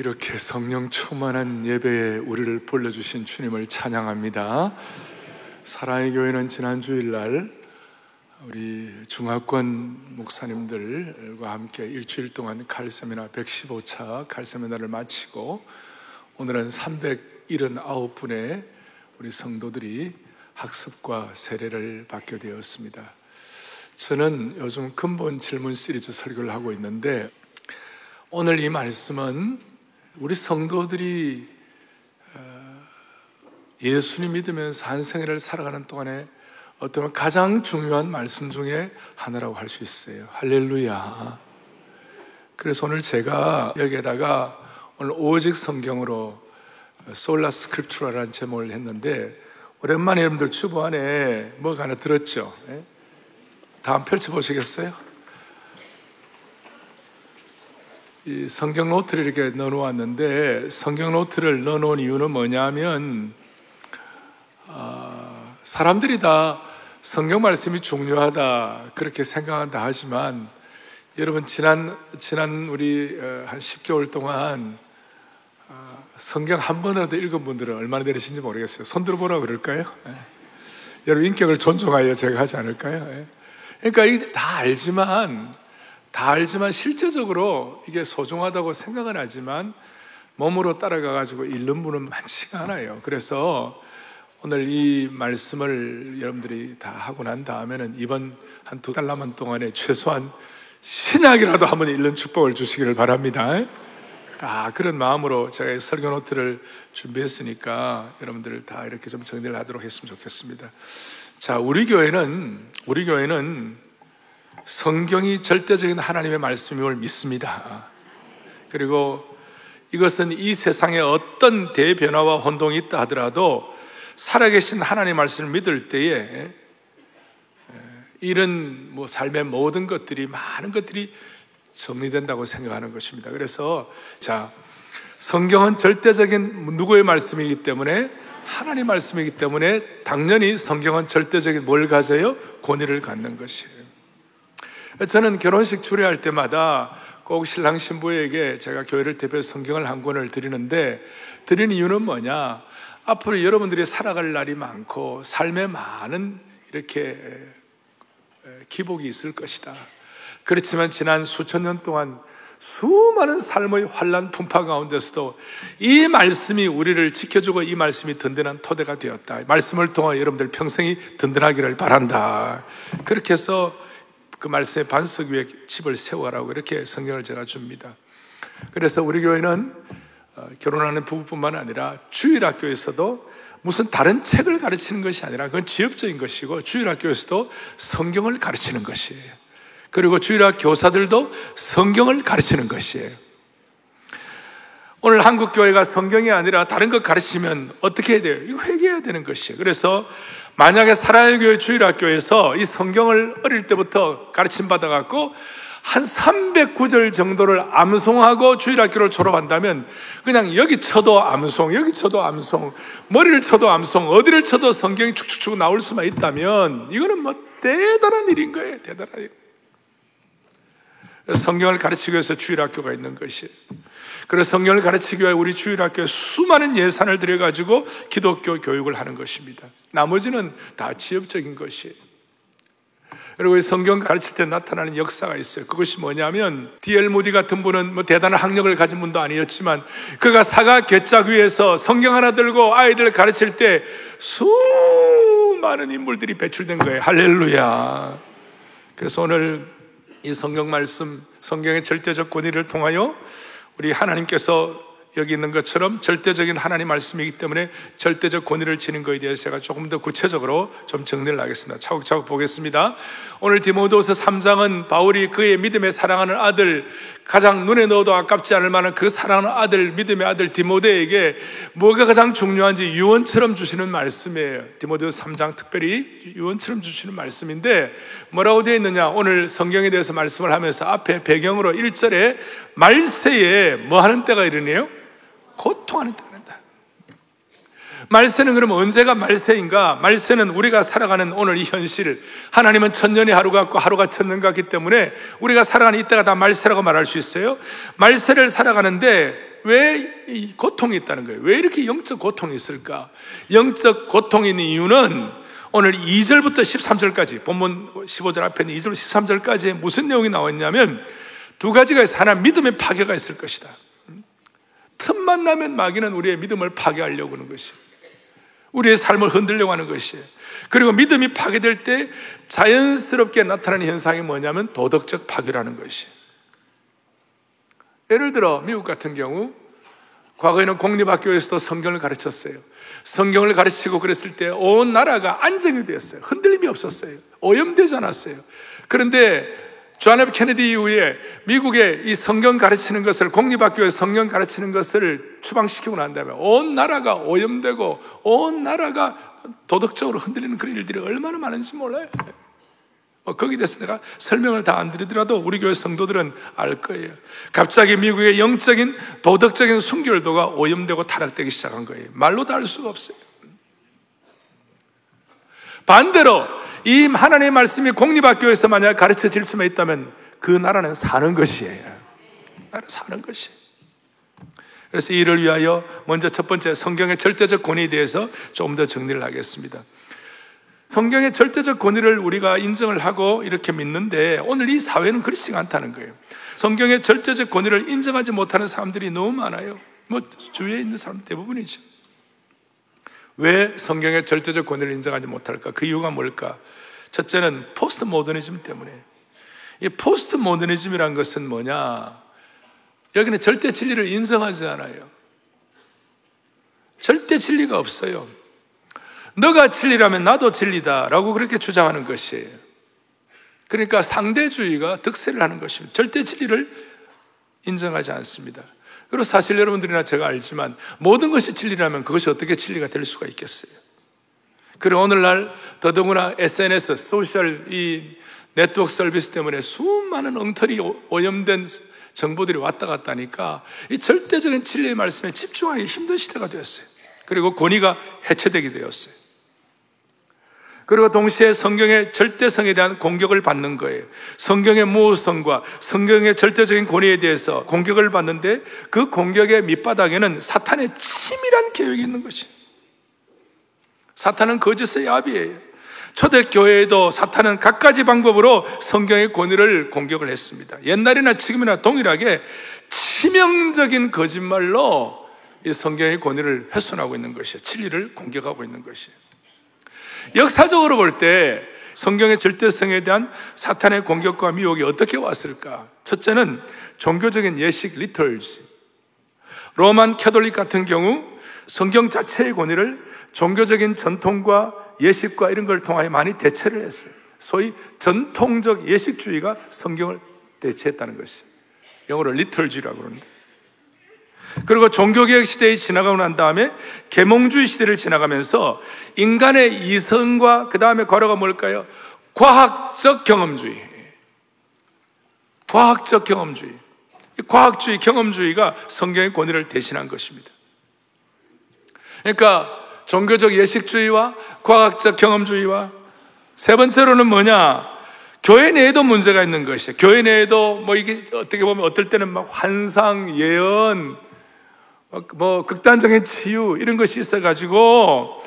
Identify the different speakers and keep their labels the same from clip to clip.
Speaker 1: 이렇게 성령 충만한 예배에 우리를 불러주신 주님을 찬양합니다. 사랑의 교회는 지난 주일날 우리 중화권 목사님들과 함께 일주일 동안 칼세미나 115차 칼세미나를 마치고 오늘은 379분의 우리 성도들이 학습과 세례를 받게 되었습니다. 저는 요즘 근본 질문 시리즈 설교를 하고 있는데 오늘 이 말씀은 우리 성도들이 어, 예수님 믿으면서 한 생애를 살아가는 동안에 어떤 가장 중요한 말씀 중에 하나라고 할 수 있어요. 할렐루야. 그래서 오늘 제가 여기에다가 오늘 오직 성경으로 솔라 스크립트라라는 제목을 했는데 오랜만에 여러분들 주보 안에 뭐가 하나 들었죠? 예? 다음 펼쳐보시겠어요? 이 성경 노트를 이렇게 넣어놓았는데 성경 노트를 넣어놓은 이유는 뭐냐면 어, 사람들이 다 성경 말씀이 중요하다 그렇게 생각한다 하지만 여러분 지난 지난 우리 어, 한 10개월 동안 어, 성경 한 번이라도 읽은 분들은 얼마나 되시는지 모르겠어요. 손 들어보라 그럴까요? 예. 여러분 인격을 존중하여 제가 하지 않을까요? 예. 그러니까 이게 다 알지만 다 알지만 실제적으로 이게 소중하다고 생각은 하지만 몸으로 따라가 가지고 읽는 분은 많지가 않아요. 그래서 오늘 이 말씀을 여러분들이 다 하고 난 다음에는 이번 한 두 달 남은 동안에 최소한 신약이라도 한번 읽는 축복을 주시기를 바랍니다. 다 그런 마음으로 제가 설교 노트를 준비했으니까 여러분들 다 이렇게 좀 정리를 하도록 했으면 좋겠습니다. 자, 우리 교회는 우리 교회는 성경이 절대적인 하나님의 말씀임을 믿습니다. 그리고 이것은 이 세상에 어떤 대변화와 혼동이 있다 하더라도 살아계신 하나님 말씀을 믿을 때에 이런 뭐 삶의 모든 것들이 많은 것들이 정리된다고 생각하는 것입니다. 그래서 자 성경은 절대적인 누구의 말씀이기 때문에 하나님 말씀이기 때문에 당연히 성경은 절대적인 뭘 가져요? 권위를 갖는 것이에요. 저는 결혼식 주례할 때마다 꼭 신랑 신부에게 제가 교회를 대표해서 성경을 한 권을 드리는데 드리는 이유는 뭐냐? 앞으로 여러분들이 살아갈 날이 많고 삶에 많은 이렇게 기복이 있을 것이다. 그렇지만 지난 수천 년 동안 수많은 삶의 환란 풍파 가운데서도 이 말씀이 우리를 지켜주고 이 말씀이 든든한 토대가 되었다. 말씀을 통해 여러분들 평생이 든든하기를 바란다. 그렇게 해서 그 말씀의 반석 위에 집을 세워라고 이렇게 성경을 제가 줍니다. 그래서 우리 교회는 어, 결혼하는 부부뿐만 아니라 주일학교에서도 무슨 다른 책을 가르치는 것이 아니라 그건 지엽적인 것이고 주일학교에서도 성경을 가르치는 것이에요. 그리고 주일학 교사들도 성경을 가르치는 것이에요. 오늘 한국 교회가 성경이 아니라 다른 것 가르치면 어떻게 해야 돼요? 이거 회개해야 되는 것이에요. 그래서 만약에 사랑의 교회 주일학교에서 이 성경을 어릴 때부터 가르침 받아갖고 한 309절 정도를 암송하고 주일학교를 졸업한다면 그냥 여기 쳐도 암송, 여기 쳐도 암송, 머리를 쳐도 암송, 어디를 쳐도 성경이 축축축 나올 수만 있다면 이거는 뭐 대단한 일인 거예요. 대단한 일. 성경을 가르치기 위해서 주일학교가 있는 것이. 그래서 성경을 가르치기 위해 우리 주일학교에 수많은 예산을 들여가지고 기독교 교육을 하는 것입니다. 나머지는 다 지역적인 것이에요. 그리고 성경 가르칠 때 나타나는 역사가 있어요. 그것이 뭐냐면 디엘 모디 같은 분은 뭐 대단한 학력을 가진 분도 아니었지만 그가 사과 개짝 위에서 성경 하나 들고 아이들 가르칠 때 수많은 인물들이 배출된 거예요. 할렐루야. 그래서 오늘 이 성경 말씀, 성경의 절대적 권위를 통하여 우리 하나님께서 여기 있는 것처럼 절대적인 하나님 말씀이기 때문에 절대적 권위를 지닌 것에 대해서 제가 조금 더 구체적으로 좀 정리를 하겠습니다. 차곡차곡 보겠습니다. 오늘 디모데후서 3장은 바울이 그의 믿음에 사랑하는 아들 가장 눈에 넣어도 아깝지 않을 만한 그 사랑하는 아들 믿음의 아들 디모데에게 뭐가 가장 중요한지 유언처럼 주시는 말씀이에요. 디모데후서 3장 특별히 유언처럼 주시는 말씀인데 뭐라고 되어 있느냐? 오늘 성경에 대해서 말씀을 하면서 앞에 배경으로 1절에 말세에 뭐 하는 때가 이르네요? 고통하는 때가 된다. 말세는 그럼 언제가 말세인가? 말세는 우리가 살아가는 오늘 이 현실. 하나님은 천년이 하루 같고 하루가 천년 같기 때문에 우리가 살아가는 이때가 다 말세라고 말할 수 있어요. 말세를 살아가는데 왜 이 고통이 있다는 거예요? 왜 이렇게 영적 고통이 있을까? 영적 고통인 이유는 오늘 2절부터 13절까지, 본문 15절 앞에 있는 2절 13절까지 무슨 내용이 나와 있냐면 두 가지가 있어. 하나 믿음의 파괴가 있을 것이다. 틈만 나면 마귀는 우리의 믿음을 파괴하려고 하는 것이. 우리의 삶을 흔들려고 하는 것이. 그리고 믿음이 파괴될 때 자연스럽게 나타나는 현상이 뭐냐면 도덕적 파괴라는 것이. 예를 들어 미국 같은 경우 과거에는 공립학교에서도 성경을 가르쳤어요. 성경을 가르치고 그랬을 때 온 나라가 안정이 되었어요. 흔들림이 없었어요. 오염되지 않았어요. 그런데 존 F 케네디 이후에 미국의 이 성경 가르치는 것을 공립학교에 성경 가르치는 것을 추방시키고 난 다음에 온 나라가 오염되고 온 나라가 도덕적으로 흔들리는 그런 일들이 얼마나 많은지 몰라요. 어, 거기에 대해서 내가 설명을 다 안 드리더라도 우리 교회 성도들은 알 거예요. 갑자기 미국의 영적인 도덕적인 순결도가 오염되고 타락되기 시작한 거예요. 말로 다 알 수가 없어요. 반대로 이 하나님의 말씀이 공립학교에서 만약 가르쳐질 수만 있다면 그 나라는 사는 것이에요. 나라는 사는 것이. 그래서 이를 위하여 먼저 첫 번째 성경의 절대적 권위에 대해서 조금 더 정리를 하겠습니다. 성경의 절대적 권위를 우리가 인정을 하고 이렇게 믿는데 오늘 이 사회는 그렇지 않다는 거예요. 성경의 절대적 권위를 인정하지 못하는 사람들이 너무 많아요. 뭐 주위에 있는 사람 대부분이죠. 왜 성경의 절대적 권위를 인정하지 못할까? 그 이유가 뭘까? 첫째는 포스트 모더니즘 때문에. 이 포스트 모더니즘이란 것은 뭐냐? 여기는 절대 진리를 인정하지 않아요. 절대 진리가 없어요. 너가 진리라면 나도 진리다 라고 그렇게 주장하는 것이에요. 그러니까 상대주의가 득세를 하는 것입니다. 절대 진리를 인정하지 않습니다. 그리고 사실 여러분들이나 제가 알지만 모든 것이 진리라면 그것이 어떻게 진리가 될 수가 있겠어요? 그리고 오늘날 더더구나 SNS, 소셜 이 네트워크 서비스 때문에 수많은 엉터리 오염된 정보들이 왔다 갔다 하니까 이 절대적인 진리의 말씀에 집중하기 힘든 시대가 되었어요. 그리고 권위가 해체되게 되었어요. 그리고 동시에 성경의 절대성에 대한 공격을 받는 거예요. 성경의 무호성과 성경의 절대적인 권위에 대해서 공격을 받는데 그 공격의 밑바닥에는 사탄의 치밀한 계획이 있는 것이. 사탄은 거짓의 야비예요. 초대교회에도 사탄은 각가지 방법으로 성경의 권위를 공격을 했습니다. 옛날이나 지금이나 동일하게 치명적인 거짓말로 이 성경의 권위를 훼손하고 있는 것이에요. 진리를 공격하고 있는 것이에요. 역사적으로 볼 때 성경의 절대성에 대한 사탄의 공격과 미혹이 어떻게 왔을까? 첫째는 종교적인 예식 리털지. Roman Catholic 같은 경우 성경 자체의 권위를 종교적인 전통과 예식과 이런 걸 통하여 많이 대체를 했어요. 소위 전통적 예식주의가 성경을 대체했다는 것이. 영어로 liturgy라고 그러는데. 그리고 종교개혁 시대에 지나가고 난 다음에 계몽주의 시대를 지나가면서 인간의 이성과 그 다음에 걸어가 뭘까요? 과학적 경험주의. 과학적 경험주의. 과학주의, 경험주의가 성경의 권위를 대신한 것입니다. 그러니까 종교적 예식주의와 과학적 경험주의와 세 번째로는 뭐냐? 교회 내에도 문제가 있는 것이에요. 교회 내에도 뭐 이게 어떻게 보면 어떨 때는 막 환상, 예언, 뭐 극단적인 치유 이런 것이 있어가지고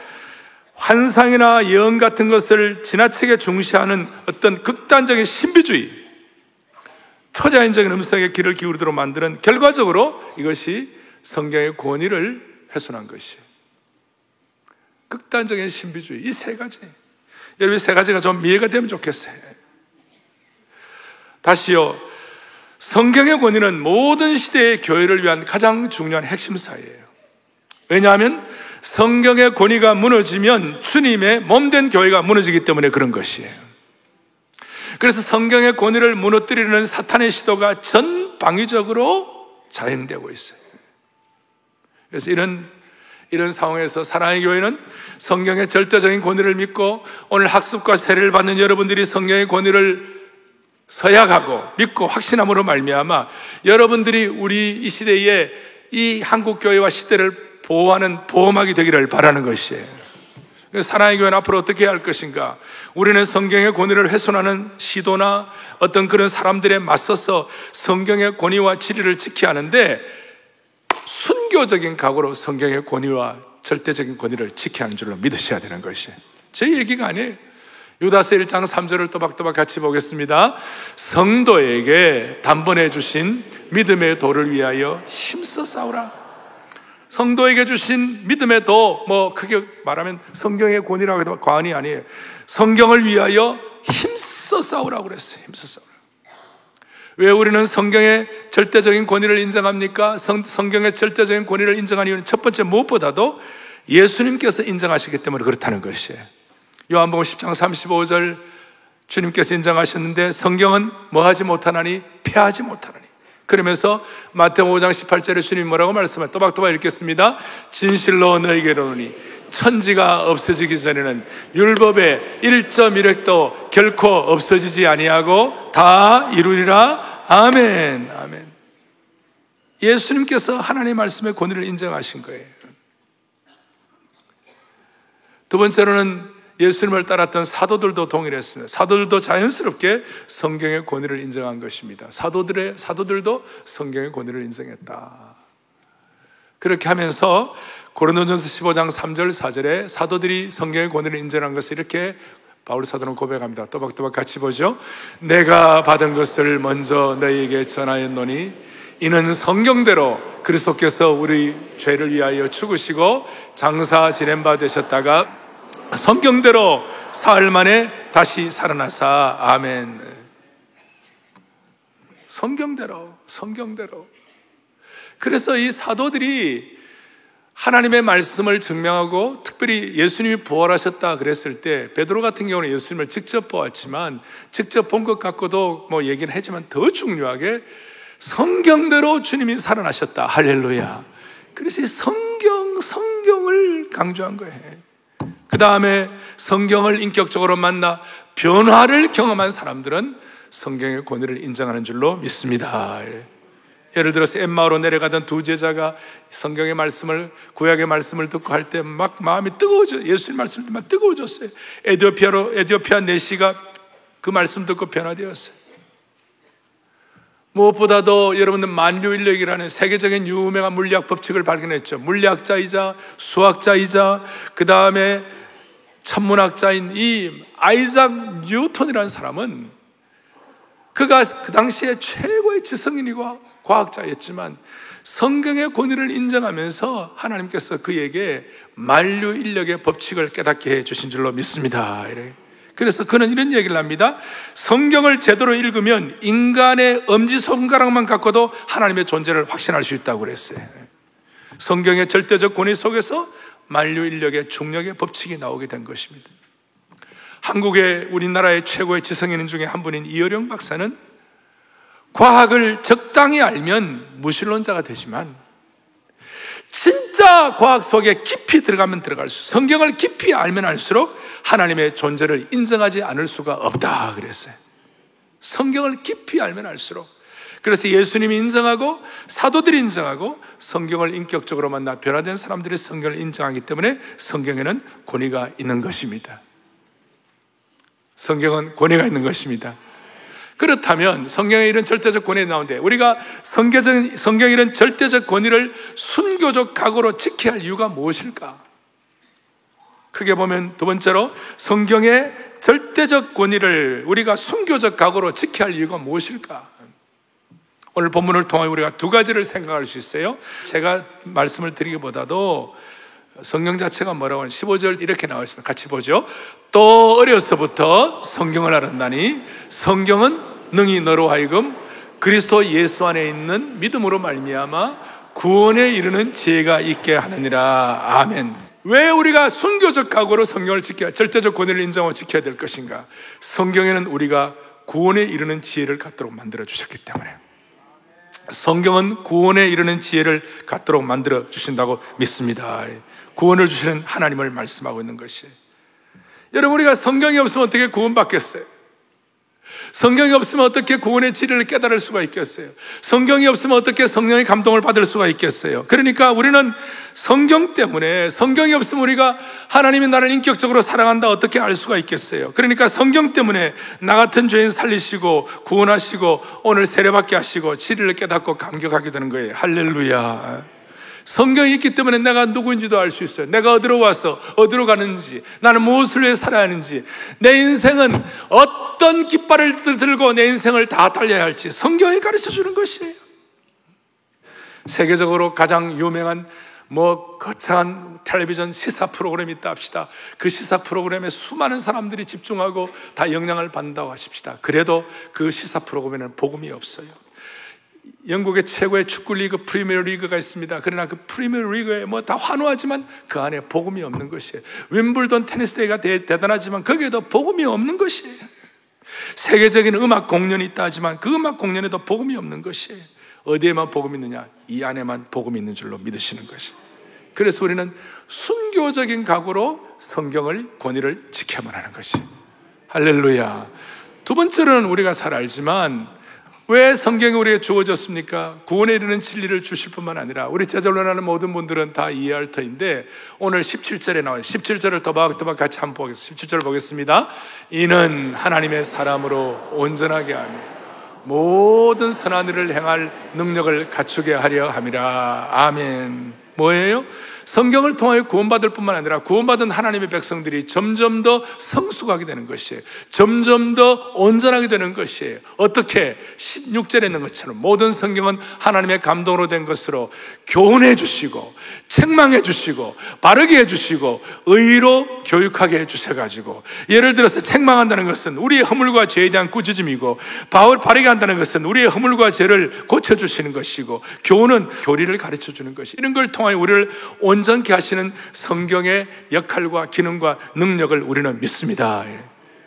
Speaker 1: 환상이나 예언 같은 것을 지나치게 중시하는 어떤 극단적인 신비주의, 초자연적인 음성에 귀를 기울이도록 만드는 결과적으로 이것이 성경의 권위를 훼손한 것이에요. 극단적인 신비주의 이 세 가지. 여러분 세 가지가 좀 이해가 되면 좋겠어요. 다시요. 성경의 권위는 모든 시대의 교회를 위한 가장 중요한 핵심사예요. 왜냐하면 성경의 권위가 무너지면 주님의 몸된 교회가 무너지기 때문에 그런 것이에요. 그래서 성경의 권위를 무너뜨리는 사탄의 시도가 전방위적으로 자행되고 있어요. 그래서 이런 이런 상황에서 사랑의 교회는 성경의 절대적인 권위를 믿고 오늘 학습과 세례를 받는 여러분들이 성경의 권위를 서약하고 믿고 확신함으로 말미암아 여러분들이 우리 이 시대에 이 한국 교회와 시대를 보호하는 보호막이 되기를 바라는 것이에요. 사랑의 교회는 앞으로 어떻게 할 것인가? 우리는 성경의 권위를 훼손하는 시도나 어떤 그런 사람들에 맞서서 성경의 권위와 진리를 지켜야 하는데 순교적인 각오로 성경의 권위와 절대적인 권위를 지켜야 하는 줄로 믿으셔야 되는 것이 제 얘기가 아니에요. 유다서 1장 3절을 또박또박 같이 보겠습니다. 성도에게 단번에 주신 믿음의 도를 위하여 힘써 싸우라. 성도에게 주신 믿음의 도, 뭐, 크게 말하면 성경의 권위라고 해도 과언이 아니에요. 성경을 위하여 힘써 싸우라고 그랬어요. 힘써 싸우라. 왜 우리는 성경의 절대적인 권위를 인정합니까? 성, 성경의 절대적인 권위를 인정하는 이유는 첫 번째 무엇보다도 예수님께서 인정하시기 때문에 그렇다는 것이에요. 요한복음 10장 35절 주님께서 인정하셨는데 성경은 뭐 하지 못하나니 패하지 못하나니 그러면서 마태복음 5장 18절에 주님 뭐라고 말씀하 또박또박 읽겠습니다. 진실로 너에게 이르노니 천지가 없어지기 전에는 율법의 1.1획도 결코 없어지지 아니하고 다 이루리라. 아멘. 아멘. 예수님께서 하나님의 말씀의 권위를 인정하신 거예요. 두 번째로는 예수님을 따랐던 사도들도 동일했습니다. 사도들도 자연스럽게 성경의 권위를 인정한 것입니다. 사도들의 사도들도 성경의 권위를 인정했다. 그렇게 하면서 고린도전서 15장 3절 4절에 사도들이 성경의 권위를 인정한 것을 이렇게 바울 사도는 고백합니다. 또박또박 같이 보죠. 내가 받은 것을 먼저 너희에게 전하였노니 이는 성경대로 그리스도께서 우리 죄를 위하여 죽으시고 장사 지낸 바 되셨다가 성경대로 사흘 만에 다시 살아나사 아멘. 성경대로 성경대로 그래서 이 사도들이 하나님의 말씀을 증명하고 특별히 예수님이 부활하셨다 그랬을 때 베드로 같은 경우는 예수님을 직접 보았지만 직접 본 것 같고도 뭐 얘기는 했지만 더 중요하게 성경대로 주님이 살아나셨다 할렐루야. 그래서 성경 성경을 강조한 거예요. 그 다음에 성경을 인격적으로 만나 변화를 경험한 사람들은 성경의 권위를 인정하는 줄로 믿습니다. 예를 들어서 엠마오로 내려가던 두 제자가 성경의 말씀을 구약의 말씀을 듣고 할 때 막 마음이 뜨거워져 예수님 말씀 듣면 뜨거워졌어요. 에디오피아로 에디오피아 내시가 그 말씀 듣고 변화되었어요. 무엇보다도 여러분들 만류 인력이라는 세계적인 유명한 물리학 법칙을 발견했죠. 물리학자이자 수학자이자 그 다음에 천문학자인 이 아이작 뉴턴이라는 사람은 그가 그 당시에 최고의 지성인이고 과학자였지만 성경의 권위를 인정하면서 하나님께서 그에게 만류 인력의 법칙을 깨닫게 해 주신 줄로 믿습니다. 그래서 그는 이런 얘기를 합니다. 성경을 제대로 읽으면 인간의 엄지손가락만 갖고도 하나님의 존재를 확신할 수 있다고 그랬어요. 성경의 절대적 권위 속에서 만류 인력의 중력의 법칙이 나오게 된 것입니다. 한국의 우리나라의 최고의 지성인 중에 한 분인 이어령 박사는 과학을 적당히 알면 무신론자가 되지만 진짜 과학 속에 깊이 들어가면 들어갈수록 성경을 깊이 알면 알수록 하나님의 존재를 인정하지 않을 수가 없다 그랬어요. 성경을 깊이 알면 알수록 그래서 예수님이 인정하고 사도들이 인정하고 성경을 인격적으로 만나 변화된 사람들이 성경을 인정하기 때문에 성경에는 권위가 있는 것입니다. 성경은 권위가 있는 것입니다. 그렇다면 성경에 이런 절대적 권위 나오는데 우리가 성경적, 성경에 이런 절대적 권위를 순교적 각오로 지켜야 할 이유가 무엇일까? 크게 보면 두 번째로 성경의 절대적 권위를 우리가 순교적 각오로 지켜야 할 이유가 무엇일까? 오늘 본문을 통해 우리가 두 가지를 생각할 수 있어요. 제가 말씀을 드리기보다도 성경 자체가 뭐라고 하는 15절 이렇게 나와 있습니다. 같이 보죠. 또 어려서부터 성경을 알았나니 성경은 능히 너로 하여금 그리스도 예수 안에 있는 믿음으로 말미암아 구원에 이르는 지혜가 있게 하느니라. 아멘. 왜 우리가 순교적 각오로 성경을 지켜야 절대적 권위를 인정하고 지켜야 될 것인가? 성경에는 우리가 구원에 이르는 지혜를 갖도록 만들어 주셨기 때문에 성경은 구원에 이르는 지혜를 갖도록 만들어 주신다고 믿습니다. 구원을 주시는 하나님을 말씀하고 있는 것이에요. 여러분, 우리가 성경이 없으면 어떻게 구원받겠어요? 성경이 없으면 어떻게 구원의 지리를 깨달을 수가 있겠어요? 성경이 없으면 어떻게 성령의 감동을 받을 수가 있겠어요? 그러니까 우리는 성경 때문에 성경이 없으면 우리가 하나님이 나를 인격적으로 사랑한다 어떻게 알 수가 있겠어요? 그러니까 성경 때문에 나 같은 죄인 살리시고 구원하시고 오늘 세례받게 하시고 지리를 깨닫고 감격하게 되는 거예요. 할렐루야. 성경이 있기 때문에 내가 누구인지도 알 수 있어요. 내가 어디로 와서 어디로 가는지, 나는 무엇을 위해 살아야 하는지, 내 인생은 어떤 깃발을 들고 내 인생을 다 달려야 할지 성경이 가르쳐 주는 것이에요. 세계적으로 가장 유명한 뭐 거창한 텔레비전 시사 프로그램이 있다 합시다. 그 시사 프로그램에 수많은 사람들이 집중하고 다 영향을 받는다고 하십시다. 그래도 그 시사 프로그램에는 복음이 없어요. 영국의 최고의 축구 리그 프리미어 리그가 있습니다. 그러나 그 프리미어 리그에 뭐 다 환호하지만 그 안에 복음이 없는 것이에요. 윈블던 테니스 대회가 대, 대단하지만 거기에도 복음이 없는 것이에요. 세계적인 음악 공연이 있다 하지만 그 음악 공연에도 복음이 없는 것이에요. 어디에만 복음이 있느냐? 이 안에만 복음이 있는 줄로 믿으시는 것이. 그래서 우리는 순교적인 각오로 성경을 권위를 지켜만 하는 것이. 할렐루야. 두 번째로는 우리가 잘 알지만 왜 성경이 우리에게 주어졌습니까? 구원에 이르는 진리를 주실 뿐만 아니라 우리 제자론하는 모든 분들은 다 이해할 터인데 오늘 17절에 나와요. 17절을 더박더박 같이 한번 보겠습니다. 17절 보겠습니다. 이는 하나님의 사람으로 온전하게 하며 모든 선한 일을 행할 능력을 갖추게 하려 함이라. 아멘. 뭐예요? 성경을 통하여 구원받을 뿐만 아니라 구원받은 하나님의 백성들이 점점 더 성숙하게 되는 것이에요. 점점 더 온전하게 되는 것이에요. 어떻게? 16절에 있는 것처럼 모든 성경은 하나님의 감동으로 된 것으로 교훈해 주시고, 책망해 주시고, 바르게 해 주시고, 의로 교육하게 해 주셔가지고, 예를 들어서 책망한다는 것은 우리의 허물과 죄에 대한 꾸짖음이고, 바울 바르게 한다는 것은 우리의 허물과 죄를 고쳐주시는 것이고, 교훈은 교리를 가르쳐 주는 것이 이런 걸 통하여 우리를 온 전케 하시는 성경의 역할과 기능과 능력을 우리는 믿습니다.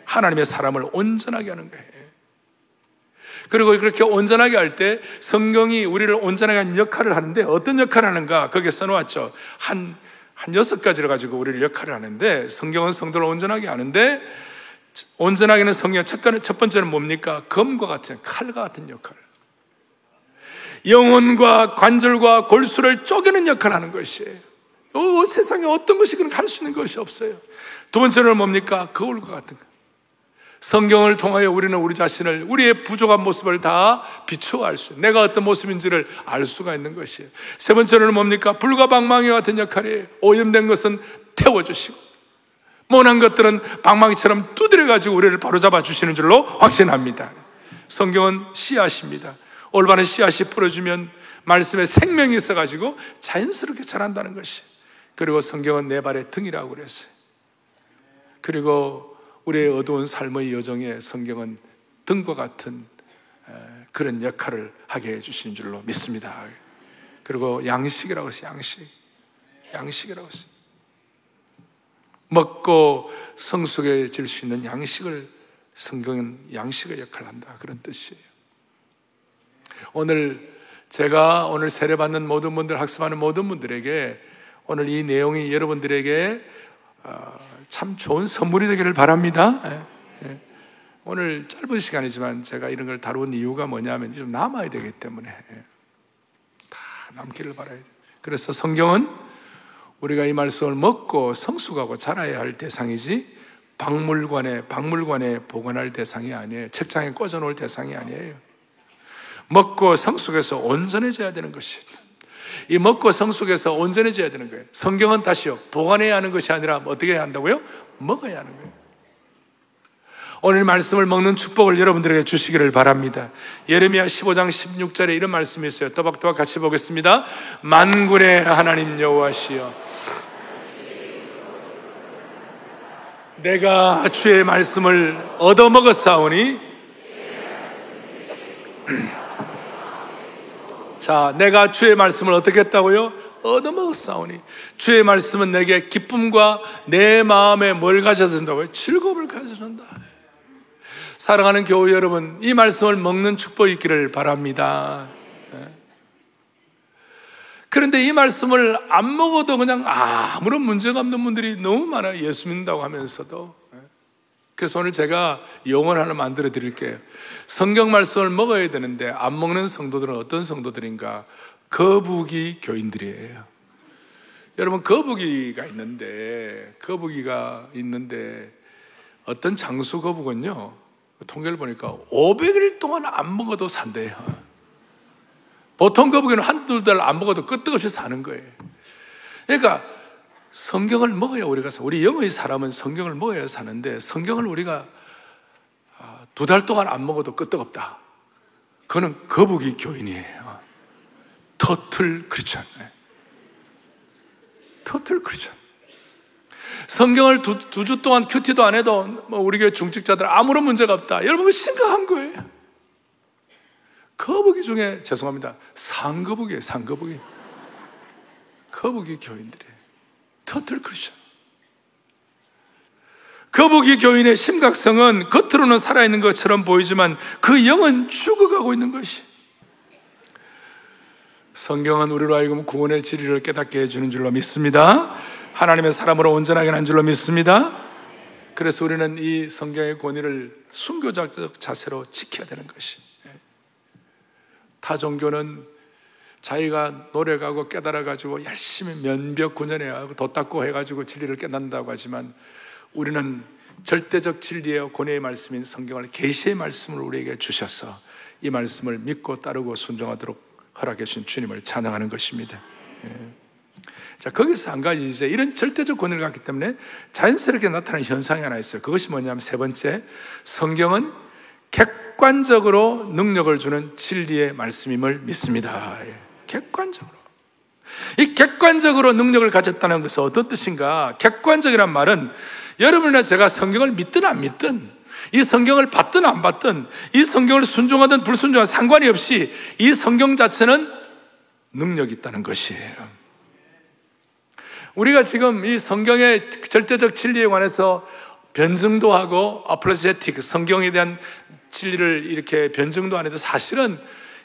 Speaker 1: 하나님의 사람을 온전하게 하는 거예요. 그리고 그렇게 온전하게 할 때 성경이 우리를 온전하게 하는 역할을 하는데 어떤 역할을 하는가 거기에 써놓았죠. 한, 한 여섯 가지를 가지고 우리를 역할을 하는데 성경은 성도를 온전하게 하는데 온전하게 는 성경 첫, 첫 번째는 뭡니까? 검과 같은 칼과 같은 역할. 영혼과 관절과 골수를 쪼개는 역할을 하는 것이에요. 어, 세상에 어떤 것이 그런 할수 있는 것이 없어요. 두 번째는 뭡니까? 거울과 같은 것. 성경을 통하여 우리는 우리 자신을, 우리의 부족한 모습을 다 비추어 알 수, 내가 어떤 모습인지를 알 수가 있는 것이에요. 세 번째는 뭡니까? 불과 방망이 같은 역할이에요. 오염된 것은 태워주시고, 모난 것들은 방망이처럼 두드려가지고 우리를 바로잡아 주시는 줄로 확신합니다. 성경은 씨앗입니다. 올바른 씨앗이 뿌려주면 말씀에 생명이 있어가지고 자연스럽게 자란다는 것이. 그리고 성경은 내 발의 등이라고 그랬어요. 그리고 우리의 어두운 삶의 여정에 성경은 등과 같은 그런 역할을 하게 해주신 줄로 믿습니다. 그리고 양식이라고 했어요. 양식. 양식이라고 했어요. 먹고 성숙해질 수 있는 양식을 성경은 양식의 역할을 한다. 그런 뜻이에요. 오늘 제가 오늘 세례받는 모든 분들, 학습하는 모든 분들에게 오늘 이 내용이 여러분들에게 어, 참 좋은 선물이 되기를 바랍니다. 예, 예. 오늘 짧은 시간이지만 제가 이런 걸 다룬 이유가 뭐냐면 좀 남아야 되기 때문에 예. 다 남기를 바라요. 그래서 성경은 우리가 이 말씀을 먹고 성숙하고 자라야 할 대상이지 박물관에 박물관에 보관할 대상이 아니에요. 책장에 꽂아 놓을 대상이 아니에요. 먹고 성숙해서 온전해져야 되는 것이. 이 먹고 성숙해서 온전해져야 되는 거예요. 성경은 다시요. 보관해야 하는 것이 아니라 어떻게 해야 한다고요? 먹어야 하는 거예요. 오늘 말씀을 먹는 축복을 여러분들에게 주시기를 바랍니다. 예레미야 15장 16절에 이런 말씀이 있어요. 또박또박 같이 보겠습니다. 만군의 하나님 여호와시여 내가 주의 말씀을 얻어 먹었사오니 자, 내가 주의 말씀을 어떻게 했다고요? 얻어먹었사오니 주의 말씀은 내게 기쁨과 내 마음에 뭘 가져준다고요? 즐거움을 가져준다. 사랑하는 교우 여러분, 이 말씀을 먹는 축복이 있기를 바랍니다. 예. 그런데 이 말씀을 안 먹어도 그냥 아무런 문제가 없는 분들이 너무 많아요. 예수 믿는다고 하면서도. 그래서 오늘 제가 용언 하나 만들어 드릴게요. 성경 말씀을 먹어야 되는데 안 먹는 성도들은 어떤 성도들인가? 거북이 교인들이에요. 여러분, 거북이가 있는데, 거북이가 있는데, 어떤 장수 거북은요, 통계를 보니까 500일 동안 안 먹어도 산대요. 보통 거북이는 한두 달 안 먹어도 끄떡없이 사는 거예요. 그러니까 성경을 먹어야 우리가 사. 우리 영의 사람은 성경을 먹어야 사는데 성경을 우리가 아, 두달 동안 안 먹어도 끄떡없다. 그거는 거북이 교인이에요. 터틀 크리스천. 터틀 크리스천. 성경을 두 주 동안 큐티도 안 해도 뭐 우리 교회 중직자들 아무런 문제가 없다. 여러분 심각한 거예요. 거북이 중에 죄송합니다. 상거북이에요. 상거북이. 거북이 교인들이 터틀 크리스천. 거북이 교인의 심각성은 겉으로는 살아있는 것처럼 보이지만 그 영은 죽어가고 있는 것이. 성경은 우리로 하여금 구원의 진리를 깨닫게 해주는 줄로 믿습니다. 하나님의 사람으로 온전하게 한 줄로 믿습니다. 그래서 우리는 이 성경의 권위를 순교자적 자세로 지켜야 되는 것이. 타 종교는 자기가 노력하고 깨달아가지고 열심히 면벽 군연해하고 도 닦고 해가지고 진리를 깨닫는다고 하지만 우리는 절대적 진리의 권위의 말씀인 성경을 계시의 말씀을 우리에게 주셔서 이 말씀을 믿고 따르고 순종하도록 허락해 주신 주님을 찬양하는 것입니다. 예. 자, 거기서 한 가지 이제 이런 절대적 권위를 갖기 때문에 자연스럽게 나타나는 현상이 하나 있어요. 그것이 뭐냐면 세 번째, 성경은 객관적으로 능력을 주는 진리의 말씀임을 믿습니다. 예. 객관적으로. 이 객관적으로 능력을 가졌다는 것은 어떤 뜻인가? 객관적이란 말은 여러분이나 제가 성경을 믿든 안 믿든 이 성경을 받든 안 받든 이 성경을 순종하든 불순종하든 상관이 없이 이 성경 자체는 능력이 있다는 것이에요. 우리가 지금 이 성경의 절대적 진리에 관해서 변증도 하고 어플로제틱 성경에 대한 진리를 이렇게 변증도 안 해도 사실은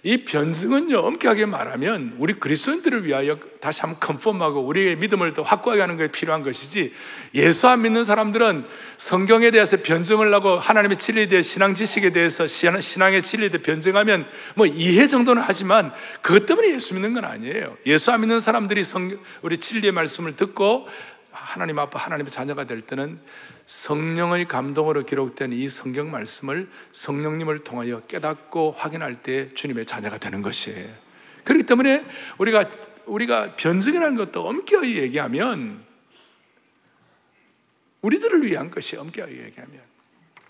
Speaker 1: 이 변증은요, 엄격하게 말하면 우리 그리스도인들을 위하여 다시 한번 컨펌하고 우리의 믿음을 더 확고하게 하는 것이 필요한 것이지 예수 안 믿는 사람들은 성경에 대해서 변증을 하고 하나님의 진리에 대해 신앙 지식에 대해서 신앙의 진리에 대해 변증하면 뭐 이해 정도는 하지만 그것 때문에 예수 믿는 건 아니에요. 예수 안 믿는 사람들이 성, 우리 진리의 말씀을 듣고 하나님 아빠 하나님의 자녀가 될 때는 성령의 감동으로 기록된 이 성경 말씀을 성령님을 통하여 깨닫고 확인할 때 주님의 자녀가 되는 것이에요. 그렇기 때문에 우리가 우리가 변증이라는 것도 엄격히 얘기하면 우리들을 위한 것이 엄격히 얘기하면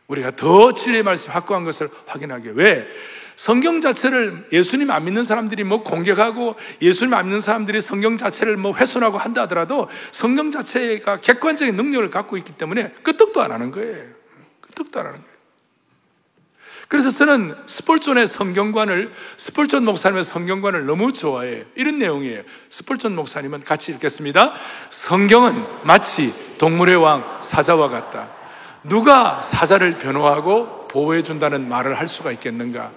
Speaker 1: 우리가 더 진리의 말씀 확고한 것을 확인하기 왜 성경 자체를 예수님 안 믿는 사람들이 뭐 공격하고 예수님 안 믿는 사람들이 성경 자체를 뭐 훼손하고 한다 하더라도 성경 자체가 객관적인 능력을 갖고 있기 때문에 끄떡도 안 하는 거예요. 끄떡도 안 하는 거예요. 그래서 저는 스폴존의 성경관을, 스펄전 목사님의 성경관을 너무 좋아해요. 이런 내용이에요. 스펄전 목사님은 같이 읽겠습니다. 성경은 마치 동물의 왕 사자와 같다. 누가 사자를 변호하고 보호해 준다는 말을 할 수가 있겠는가?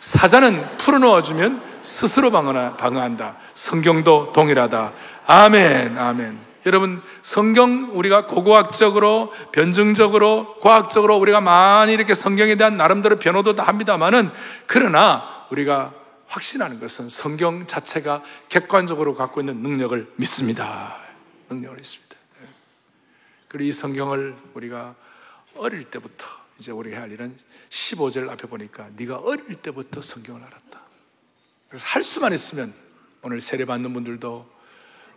Speaker 1: 사자는 풀어놓아주면 스스로 방어한다. 성경도 동일하다. 아멘, 아멘. 여러분, 성경 우리가 고고학적으로, 변증적으로, 과학적으로 우리가 많이 이렇게 성경에 대한 나름대로 변호도 다 합니다만은, 그러나 우리가 확신하는 것은 성경 자체가 객관적으로 갖고 있는 능력을 믿습니다. 능력을 있습니다. 그리고 이 성경을 우리가 어릴 때부터 이제 우리가 할 일은 15절 앞에 보니까 네가 어릴 때부터 성경을 알았다. 그래서 할 수만 있으면 오늘 세례 받는 분들도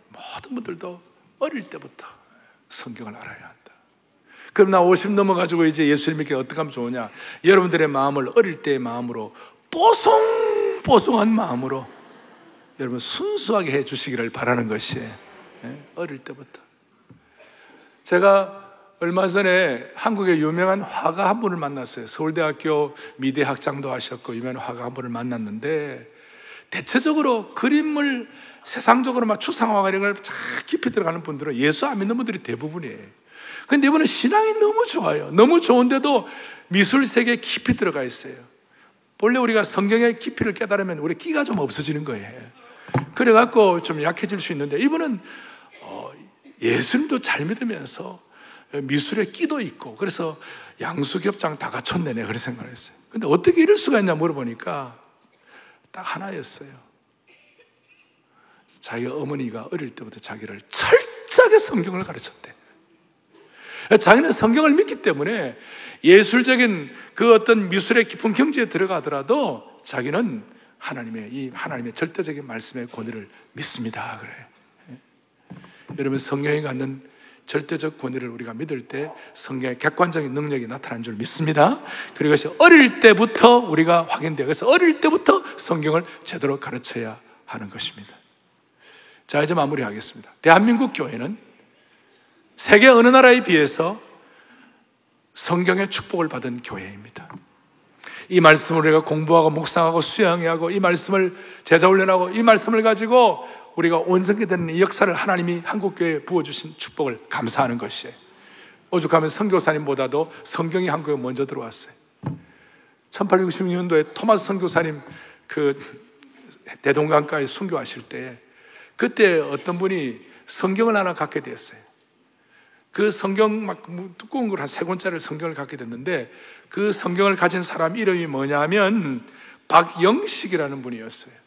Speaker 1: 모든 분들도 어릴 때부터 성경을 알아야 한다. 그럼 나 50 넘어가지고 이제 예수님 믿게 어떻게 하면 좋으냐? 여러분들의 마음을 어릴 때의 마음으로 뽀송뽀송한 마음으로 여러분 순수하게 해 주시기를 바라는 것이 예, 어릴 때부터. 제가 얼마 전에 한국의 유명한 화가 한 분을 만났어요. 서울대학교 미대 학장도 하셨고 유명한 화가 한 분을 만났는데 대체적으로 그림을 세상적으로 막 추상화가 이런 걸 깊이 들어가는 분들은 예수 안 믿는 분들이 대부분이에요. 근데 이분은 신앙이 너무 좋아요. 너무 좋은데도 미술 세계에 깊이 들어가 있어요. 원래 우리가 성경의 깊이를 깨달으면 우리 끼가 좀 없어지는 거예요. 그래갖고 좀 약해질 수 있는데 이분은 어, 예수님도 잘 믿으면서 미술에 끼도 있고 그래서 양수겹장 다 갖췄네 내 그런 생각을 했어요. 근데 어떻게 이럴 수가 있냐 물어보니까 딱 하나였어요. 자기 어머니가 어릴 때부터 자기를 철저하게 성경을 가르쳤대. 자기는 성경을 믿기 때문에 예술적인 그 어떤 미술의 깊은 경지에 들어가더라도 자기는 하나님의 이 하나님의 절대적인 말씀의 권위를 믿습니다. 그래. 여러분 성경이 갖는 절대적 권위를 우리가 믿을 때 성경의 객관적인 능력이 나타난 줄 믿습니다. 그리고 이것이 어릴 때부터 우리가 확인돼요. 그래서 어릴 때부터 성경을 제대로 가르쳐야 하는 것입니다. 자, 이제 마무리하겠습니다. 대한민국 교회는 세계 어느 나라에 비해서 성경의 축복을 받은 교회입니다. 이 말씀을 우리가 공부하고 묵상하고 수양하고 이 말씀을 제자 훈련하고 이 말씀을 가지고 우리가 온전히 되는 이 역사를 하나님이 한국교회에 부어주신 축복을 감사하는 것이에요. 오죽하면 선교사님보다도 성경이 한국에 먼저 들어왔어요. 1866년도에 토마스 선교사님 그 대동강가에 순교하실 때 그때 어떤 분이 성경을 하나 갖게 되었어요. 그 성경 막 두꺼운 걸 한 세 권짜리 성경을 갖게 됐는데 그 성경을 가진 사람 이름이 뭐냐면 박영식이라는 분이었어요.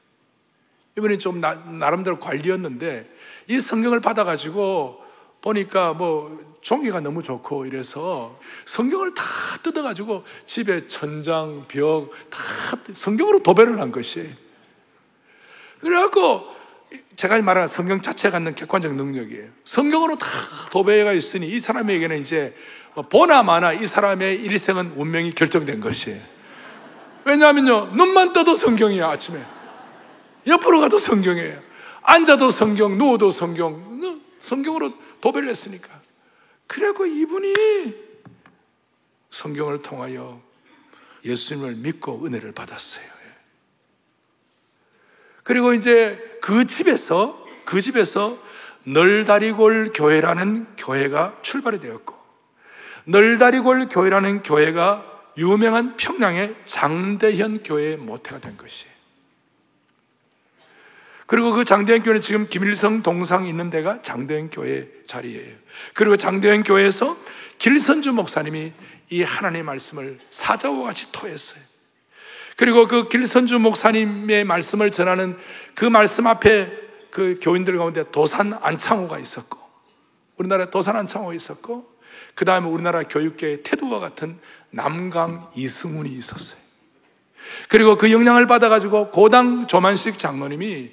Speaker 1: 이분이 좀 나, 나름대로 관리였는데 이 성경을 받아가지고 보니까 뭐 종이가 너무 좋고 이래서 성경을 다 뜯어가지고 집에 천장, 벽 다 성경으로 도배를 한 것이. 그래갖고 제가 말하는 성경 자체가 갖는 객관적 능력이에요. 성경으로 다 도배가 있으니 이 사람에게는 이제 보나 마나 이 사람의 일생은 운명이 결정된 것이에요. 왜냐하면요, 눈만 떠도 성경이야, 아침에. 옆으로 가도 성경이에요. 앉아도 성경, 누워도 성경, 성경으로 도배를 했으니까. 그래고 이분이 성경을 통하여 예수님을 믿고 은혜를 받았어요. 그리고 이제 그 집에서, 그 집에서 널다리골 교회라는 교회가 출발이 되었고, 널다리골 교회라는 교회가 유명한 평양의 장대현 교회의 모태가 된 것이에요. 그리고 그 장대현 교회는 지금 김일성 동상 있는 데가 장대현 교회 자리예요. 그리고 장대현 교회에서 길선주 목사님이 이 하나님의 말씀을 사자와 같이 토했어요. 그리고 그 길선주 목사님의 말씀을 전하는 그 말씀 앞에 그 교인들 가운데 도산 안창호가 있었고, 우리나라에 도산 안창호가 있었고, 그 다음에 우리나라 교육계의 태도와 같은 남강 이승훈이 있었어요. 그리고 그 영향을 받아가지고 고당 조만식 장로님이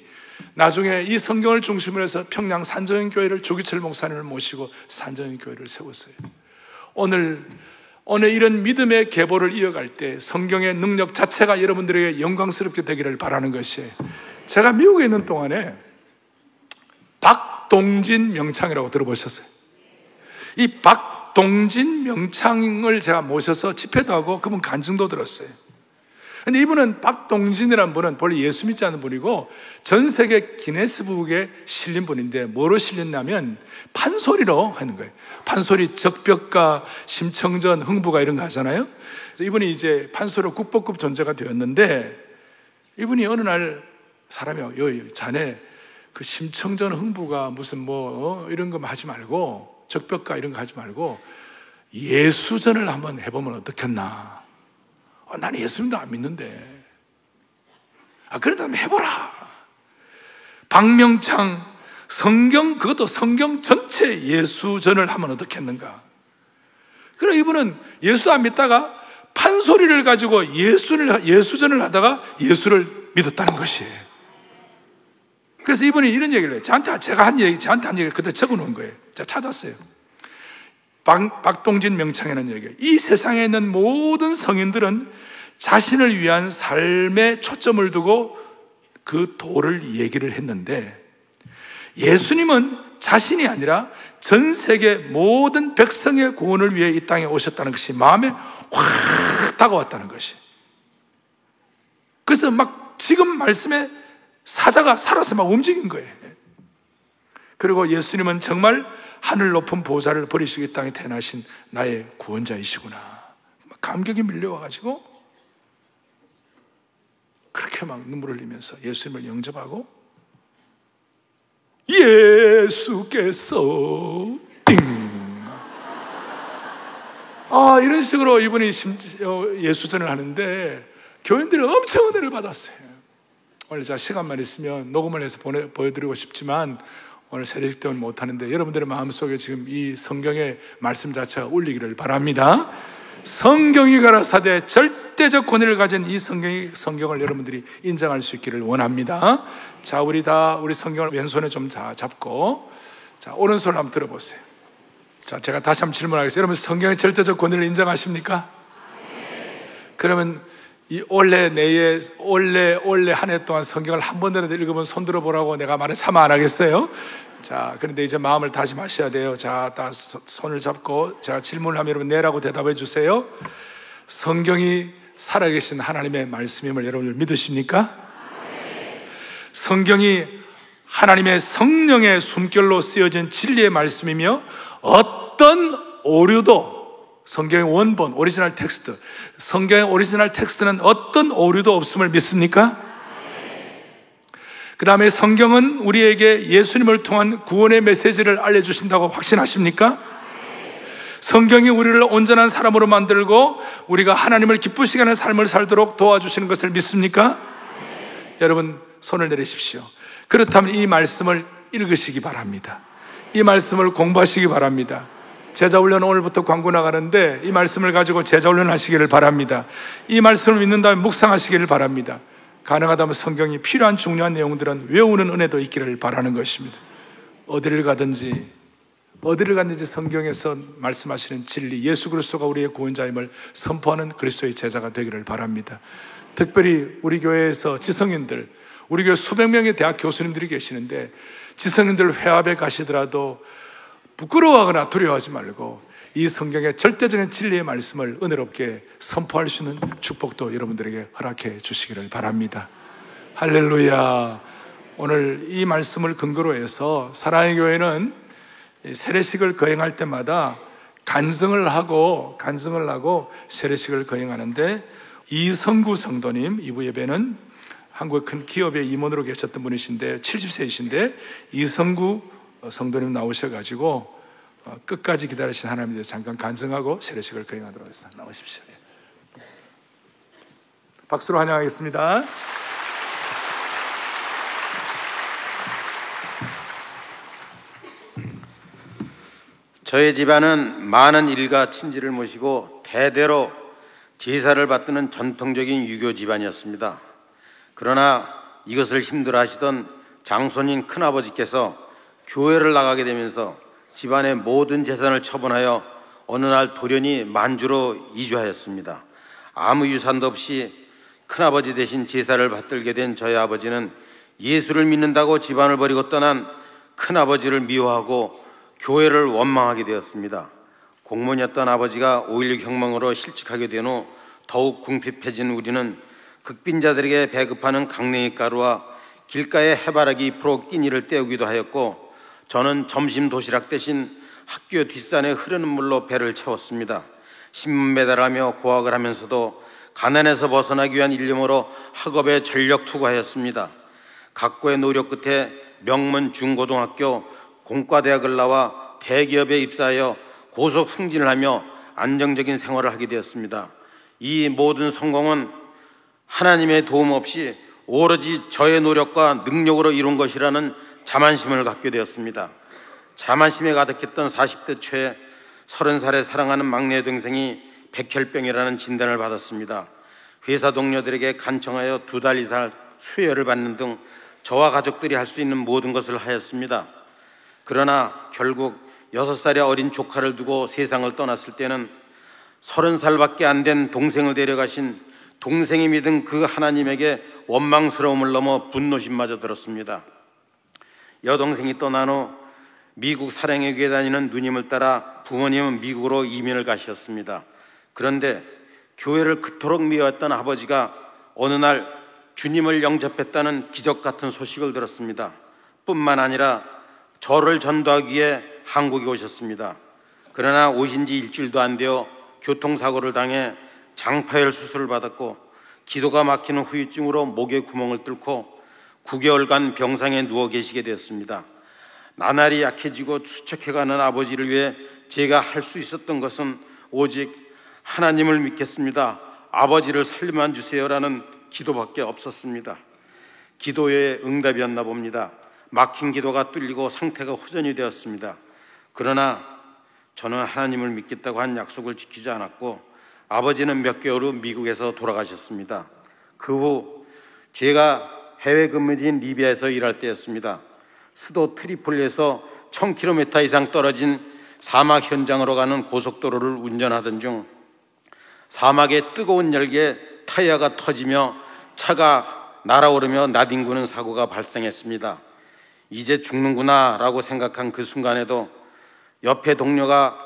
Speaker 1: 나중에 이 성경을 중심으로 해서 평양 산정교회를 조기철 목사님을 모시고 산정교회를 세웠어요. 오늘 오늘 이런 믿음의 계보를 이어갈 때 성경의 능력 자체가 여러분들에게 영광스럽게 되기를 바라는 것이 제가 미국에 있는 동안에 박동진 명창이라고 들어보셨어요? 이 박동진 명창을 제가 모셔서 집회도 하고 그분 간증도 들었어요. 근데 이분은 박동진이라는 분은 본래 예수 믿지 않는 분이고 전 세계 기네스북에 실린 분인데 뭐로 실렸냐면 판소리로 하는 거예요. 판소리 적벽가, 심청전, 흥부가 이런 거 하잖아요. 이분이 이제 판소리로 국보급 존재가 되었는데 이분이 어느 날 사람이 요 자네 그 심청전 흥부가 무슨 뭐 어, 이런 거 하지 말고 적벽가 이런 거 하지 말고 예수전을 한번 해보면 어떻겠나. 어, 나는 예수님도 안 믿는데. 아, 그런다면 해보라. 박명창, 성경, 그것도 성경 전체 예수전을 하면 어떻겠는가. 그래, 이분은 예수 안 믿다가 판소리를 가지고 예수를, 예수전을 하다가 예수를 믿었다는 것이에요. 그래서 이분이 이런 얘기를 해요. 저한테, 제가 한 얘기, 저한테 한 얘기를 그때 적어 놓은 거예요. 제가 찾았어요. 박, 박동진 명창이라는 얘기예요. 이 세상에 있는 모든 성인들은 자신을 위한 삶에 초점을 두고 그 도를 얘기를 했는데 예수님은 자신이 아니라 전 세계 모든 백성의 구원을 위해 이 땅에 오셨다는 것이 마음에 확 다가왔다는 것이. 그래서 막 지금 말씀에 사자가 살아서 막 움직인 거예요. 그리고 예수님은 정말 하늘 높은 보좌를 버리시고 이 땅에 태어나신 나의 구원자이시구나. 감격이 밀려와가지고 그렇게 막 눈물을 흘리면서 예수님을 영접하고 예수께서 띵. 아, 이런 식으로 이분이 어, 예수전을 하는데 교인들이 엄청 은혜를 받았어요. 오늘 제가 시간만 있으면 녹음을 해서 보내, 보여드리고 싶지만 오늘 세례식 때문에 못하는데 여러분들의 마음속에 지금 이 성경의 말씀 자체가 울리기를 바랍니다. 성경이 가라사대 절대적 권위를 가진 이 성경이 성경을 여러분들이 인정할 수 있기를 원합니다. 자, 우리 다 우리 성경을 왼손에 좀 잡고 자, 오른손을 한번 들어보세요. 자, 제가 다시 한번 질문하겠습니다. 여러분 성경의 절대적 권위를 인정하십니까? 그러면 이 올해 내에 올해 올해 한 해 동안 성경을 한 번이라도 읽으면 손 들어 보라고 내가 말을 참안 하겠어요. 자, 그런데 이제 마음을 다시 마셔야 돼요. 자, 다 손을 잡고 제가 질문을 하면 여러분 네라고 대답해 주세요. 성경이 살아계신 하나님의 말씀임을 여러분들 믿으십니까? 성경이 하나님의 성령의 숨결로 쓰여진 진리의 말씀이며 어떤 오류도 성경의 원본, 오리지널 텍스트, 성경의 오리지널 텍스트는 어떤 오류도 없음을 믿습니까? 그 다음에 성경은 우리에게 예수님을 통한 구원의 메시지를 알려주신다고 확신하십니까? 성경이 우리를 온전한 사람으로 만들고 우리가 하나님을 기쁘시게 하는 삶을 살도록 도와주시는 것을 믿습니까? 여러분, 손을 내리십시오. 그렇다면 이 말씀을 읽으시기 바랍니다. 이 말씀을 공부하시기 바랍니다. 제자훈련 오늘부터 광고 나가는데 이 말씀을 가지고 제자훈련 하시기를 바랍니다. 이 말씀을 믿는 다음에 묵상하시기를 바랍니다. 가능하다면 성경이 필요한 중요한 내용들은 외우는 은혜도 있기를 바라는 것입니다. 어디를 가든지 어디를 갔든지 성경에서 말씀하시는 진리, 예수 그리스도가 우리의 구원자임을 선포하는 그리스도의 제자가 되기를 바랍니다. 특별히 우리 교회에서 지성인들, 우리 교회 수백 명의 대학 교수님들이 계시는데 지성인들 회합에 가시더라도 부끄러워하거나 두려워하지 말고 이 성경의 절대적인 진리의 말씀을 은혜롭게 선포할 수 있는 축복도 여러분들에게 허락해 주시기를 바랍니다. 할렐루야. 오늘 이 말씀을 근거로 해서 사랑의 교회는 세례식을 거행할 때마다 간증을 하고 간증을 하고 세례식을 거행하는데 이성구 성도님 이부 예배는 한국의 큰 기업의 임원으로 계셨던 분이신데 70세이신데 이성구 성도님 나오셔가지고 어, 끝까지 기다리신 대해서 잠깐 간증하고 세례식을 거행하도록 하겠습니다. 나오십시오. 예. 박수로 환영하겠습니다.
Speaker 2: 저의 집안은 많은 일가 친지를 모시고 대대로 제사를 받드는 전통적인 유교 집안이었습니다. 그러나 이것을 힘들어 하시던 장손인 큰아버지께서 교회를 나가게 되면서 집안의 모든 재산을 처분하여 어느 날 돌연히 만주로 이주하였습니다. 아무 유산도 없이 큰아버지 대신 제사를 받들게 된 저희 아버지는 예수를 믿는다고 집안을 버리고 떠난 큰아버지를 미워하고 교회를 원망하게 되었습니다. 공무원이었던 아버지가 5.16 혁명으로 실직하게 된 후 더욱 궁핍해진 우리는 극빈자들에게 배급하는 강냉이 가루와 길가의 해바라기 잎으로 끼니를 때우기도 하였고 저는 점심 도시락 대신 학교 뒷산에 흐르는 물로 배를 채웠습니다. 신문 배달하며 고학을 하면서도 가난에서 벗어나기 위한 일념으로 학업에 전력 투구하였습니다. 각고의 노력 끝에 명문 중고등학교 공과대학을 나와 대기업에 입사하여 고속 승진을 하며 안정적인 생활을 하게 되었습니다. 이 모든 성공은 하나님의 도움 없이 오로지 저의 노력과 능력으로 이룬 것이라는 자만심을 갖게 되었습니다. 자만심에 가득했던 40대 초에 30살에 사랑하는 막내 동생이 백혈병이라는 진단을 받았습니다. 회사 동료들에게 간청하여 두 달 이상 수혈을 받는 등 저와 가족들이 할 수 있는 모든 것을 하였습니다. 그러나 결국 6살의 어린 조카를 두고 세상을 떠났을 때는 30살밖에 안 된 동생을 데려가신 동생이 믿은 그 하나님에게 원망스러움을 넘어 분노심마저 들었습니다. 여동생이 떠난 후 미국 사랑의 교회 다니는 누님을 따라 부모님은 미국으로 이민을 가셨습니다. 그런데 교회를 그토록 미워했던 아버지가 어느 날 주님을 영접했다는 기적 같은 소식을 들었습니다. 뿐만 아니라 저를 전도하기 위해 한국에 오셨습니다. 그러나 오신 지 일주일도 안 되어 교통사고를 당해 장파열 수술을 받았고 기도가 막히는 후유증으로 목에 구멍을 뚫고 9개월간 병상에 누워 계시게 되었습니다. 나날이 약해지고 추척해가는 아버지를 위해 제가 할 수 있었던 것은 오직 하나님을 믿겠습니다. 아버지를 살려만 주세요라는 기도밖에 없었습니다. 기도의 응답이었나 봅니다. 막힌 기도가 뚫리고 상태가 호전이 되었습니다. 그러나 저는 하나님을 믿겠다고 한 약속을 지키지 않았고 아버지는 몇 개월 후 미국에서 돌아가셨습니다. 그 후 제가 해외 근무지인 리비아에서 일할 때였습니다. 수도 트리폴리에서 1000km 이상 떨어진 사막 현장으로 가는 고속도로를 운전하던 중 사막의 뜨거운 열기에 타이어가 터지며 차가 날아오르며 나뒹구는 사고가 발생했습니다. 이제 죽는구나 라고 생각한 그 순간에도 옆에 동료가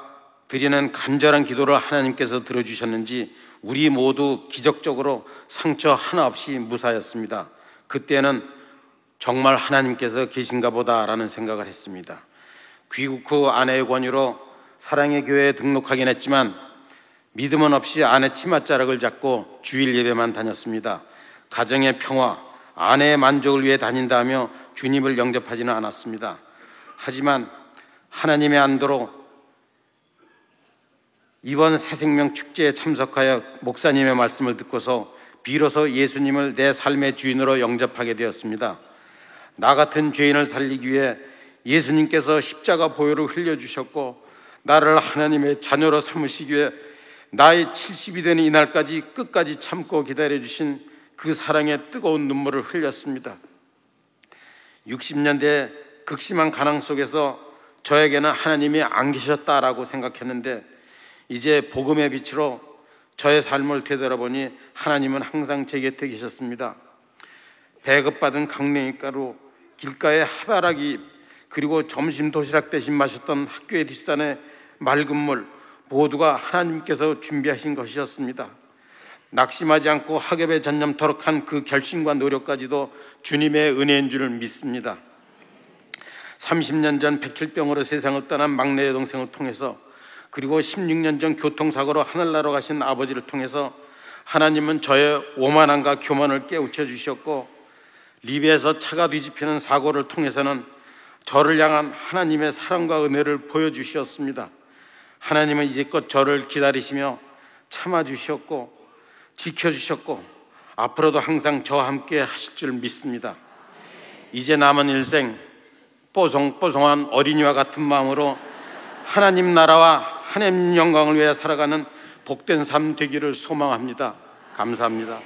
Speaker 2: 드리는 간절한 기도를 하나님께서 들어주셨는지 우리 모두 기적적으로 상처 하나 없이 무사였습니다. 그때는 정말 하나님께서 계신가 보다라는 생각을 했습니다. 귀국 후 아내의 권유로 사랑의 교회에 등록하긴 했지만 믿음은 없이 아내 치맛자락을 잡고 주일 예배만 다녔습니다. 가정의 평화, 아내의 만족을 위해 다닌다며 주님을 영접하지는 않았습니다. 하지만 하나님의 안도로 이번 새 생명 축제에 참석하여 목사님의 말씀을 듣고서 비로소 예수님을 내 삶의 주인으로 영접하게 되었습니다. 나 같은 죄인을 살리기 위해 예수님께서 십자가 보혈을 흘려주셨고 나를 하나님의 자녀로 삼으시기 위해 나의 70이 되는 이날까지 끝까지 참고 기다려주신 그 사랑의 뜨거운 눈물을 흘렸습니다. 60년대 극심한 가난 속에서 저에게는 하나님이 안 계셨다라고 생각했는데 이제 복음의 빛으로 저의 삶을 되돌아보니 하나님은 항상 제 곁에 계셨습니다. 배급받은 강냉이가루, 길가의 해바라기, 그리고 점심 도시락 대신 마셨던 학교의 뒷산의 맑은 물 모두가 하나님께서 준비하신 것이었습니다. 낙심하지 않고 학업에 전념토록 한 그 결심과 노력까지도 주님의 은혜인 줄을 믿습니다. 30년 전 백혈병으로 세상을 떠난 막내 여동생을 통해서 그리고 16년 전 교통사고로 하늘나라 가신 아버지를 통해서 하나님은 저의 오만함과 교만을 깨우쳐 주셨고 리비에서 차가 뒤집히는 사고를 통해서는 저를 향한 하나님의 사랑과 은혜를 보여주셨습니다. 하나님은 이제껏 저를 기다리시며 참아주셨고 지켜주셨고 앞으로도 항상 저와 함께 하실 줄 믿습니다. 이제 남은 일생 뽀송뽀송한 어린이와 같은 마음으로 하나님 나라와 하나님 영광을 위해 살아가는 복된 삶 되기를 소망합니다. 감사합니다.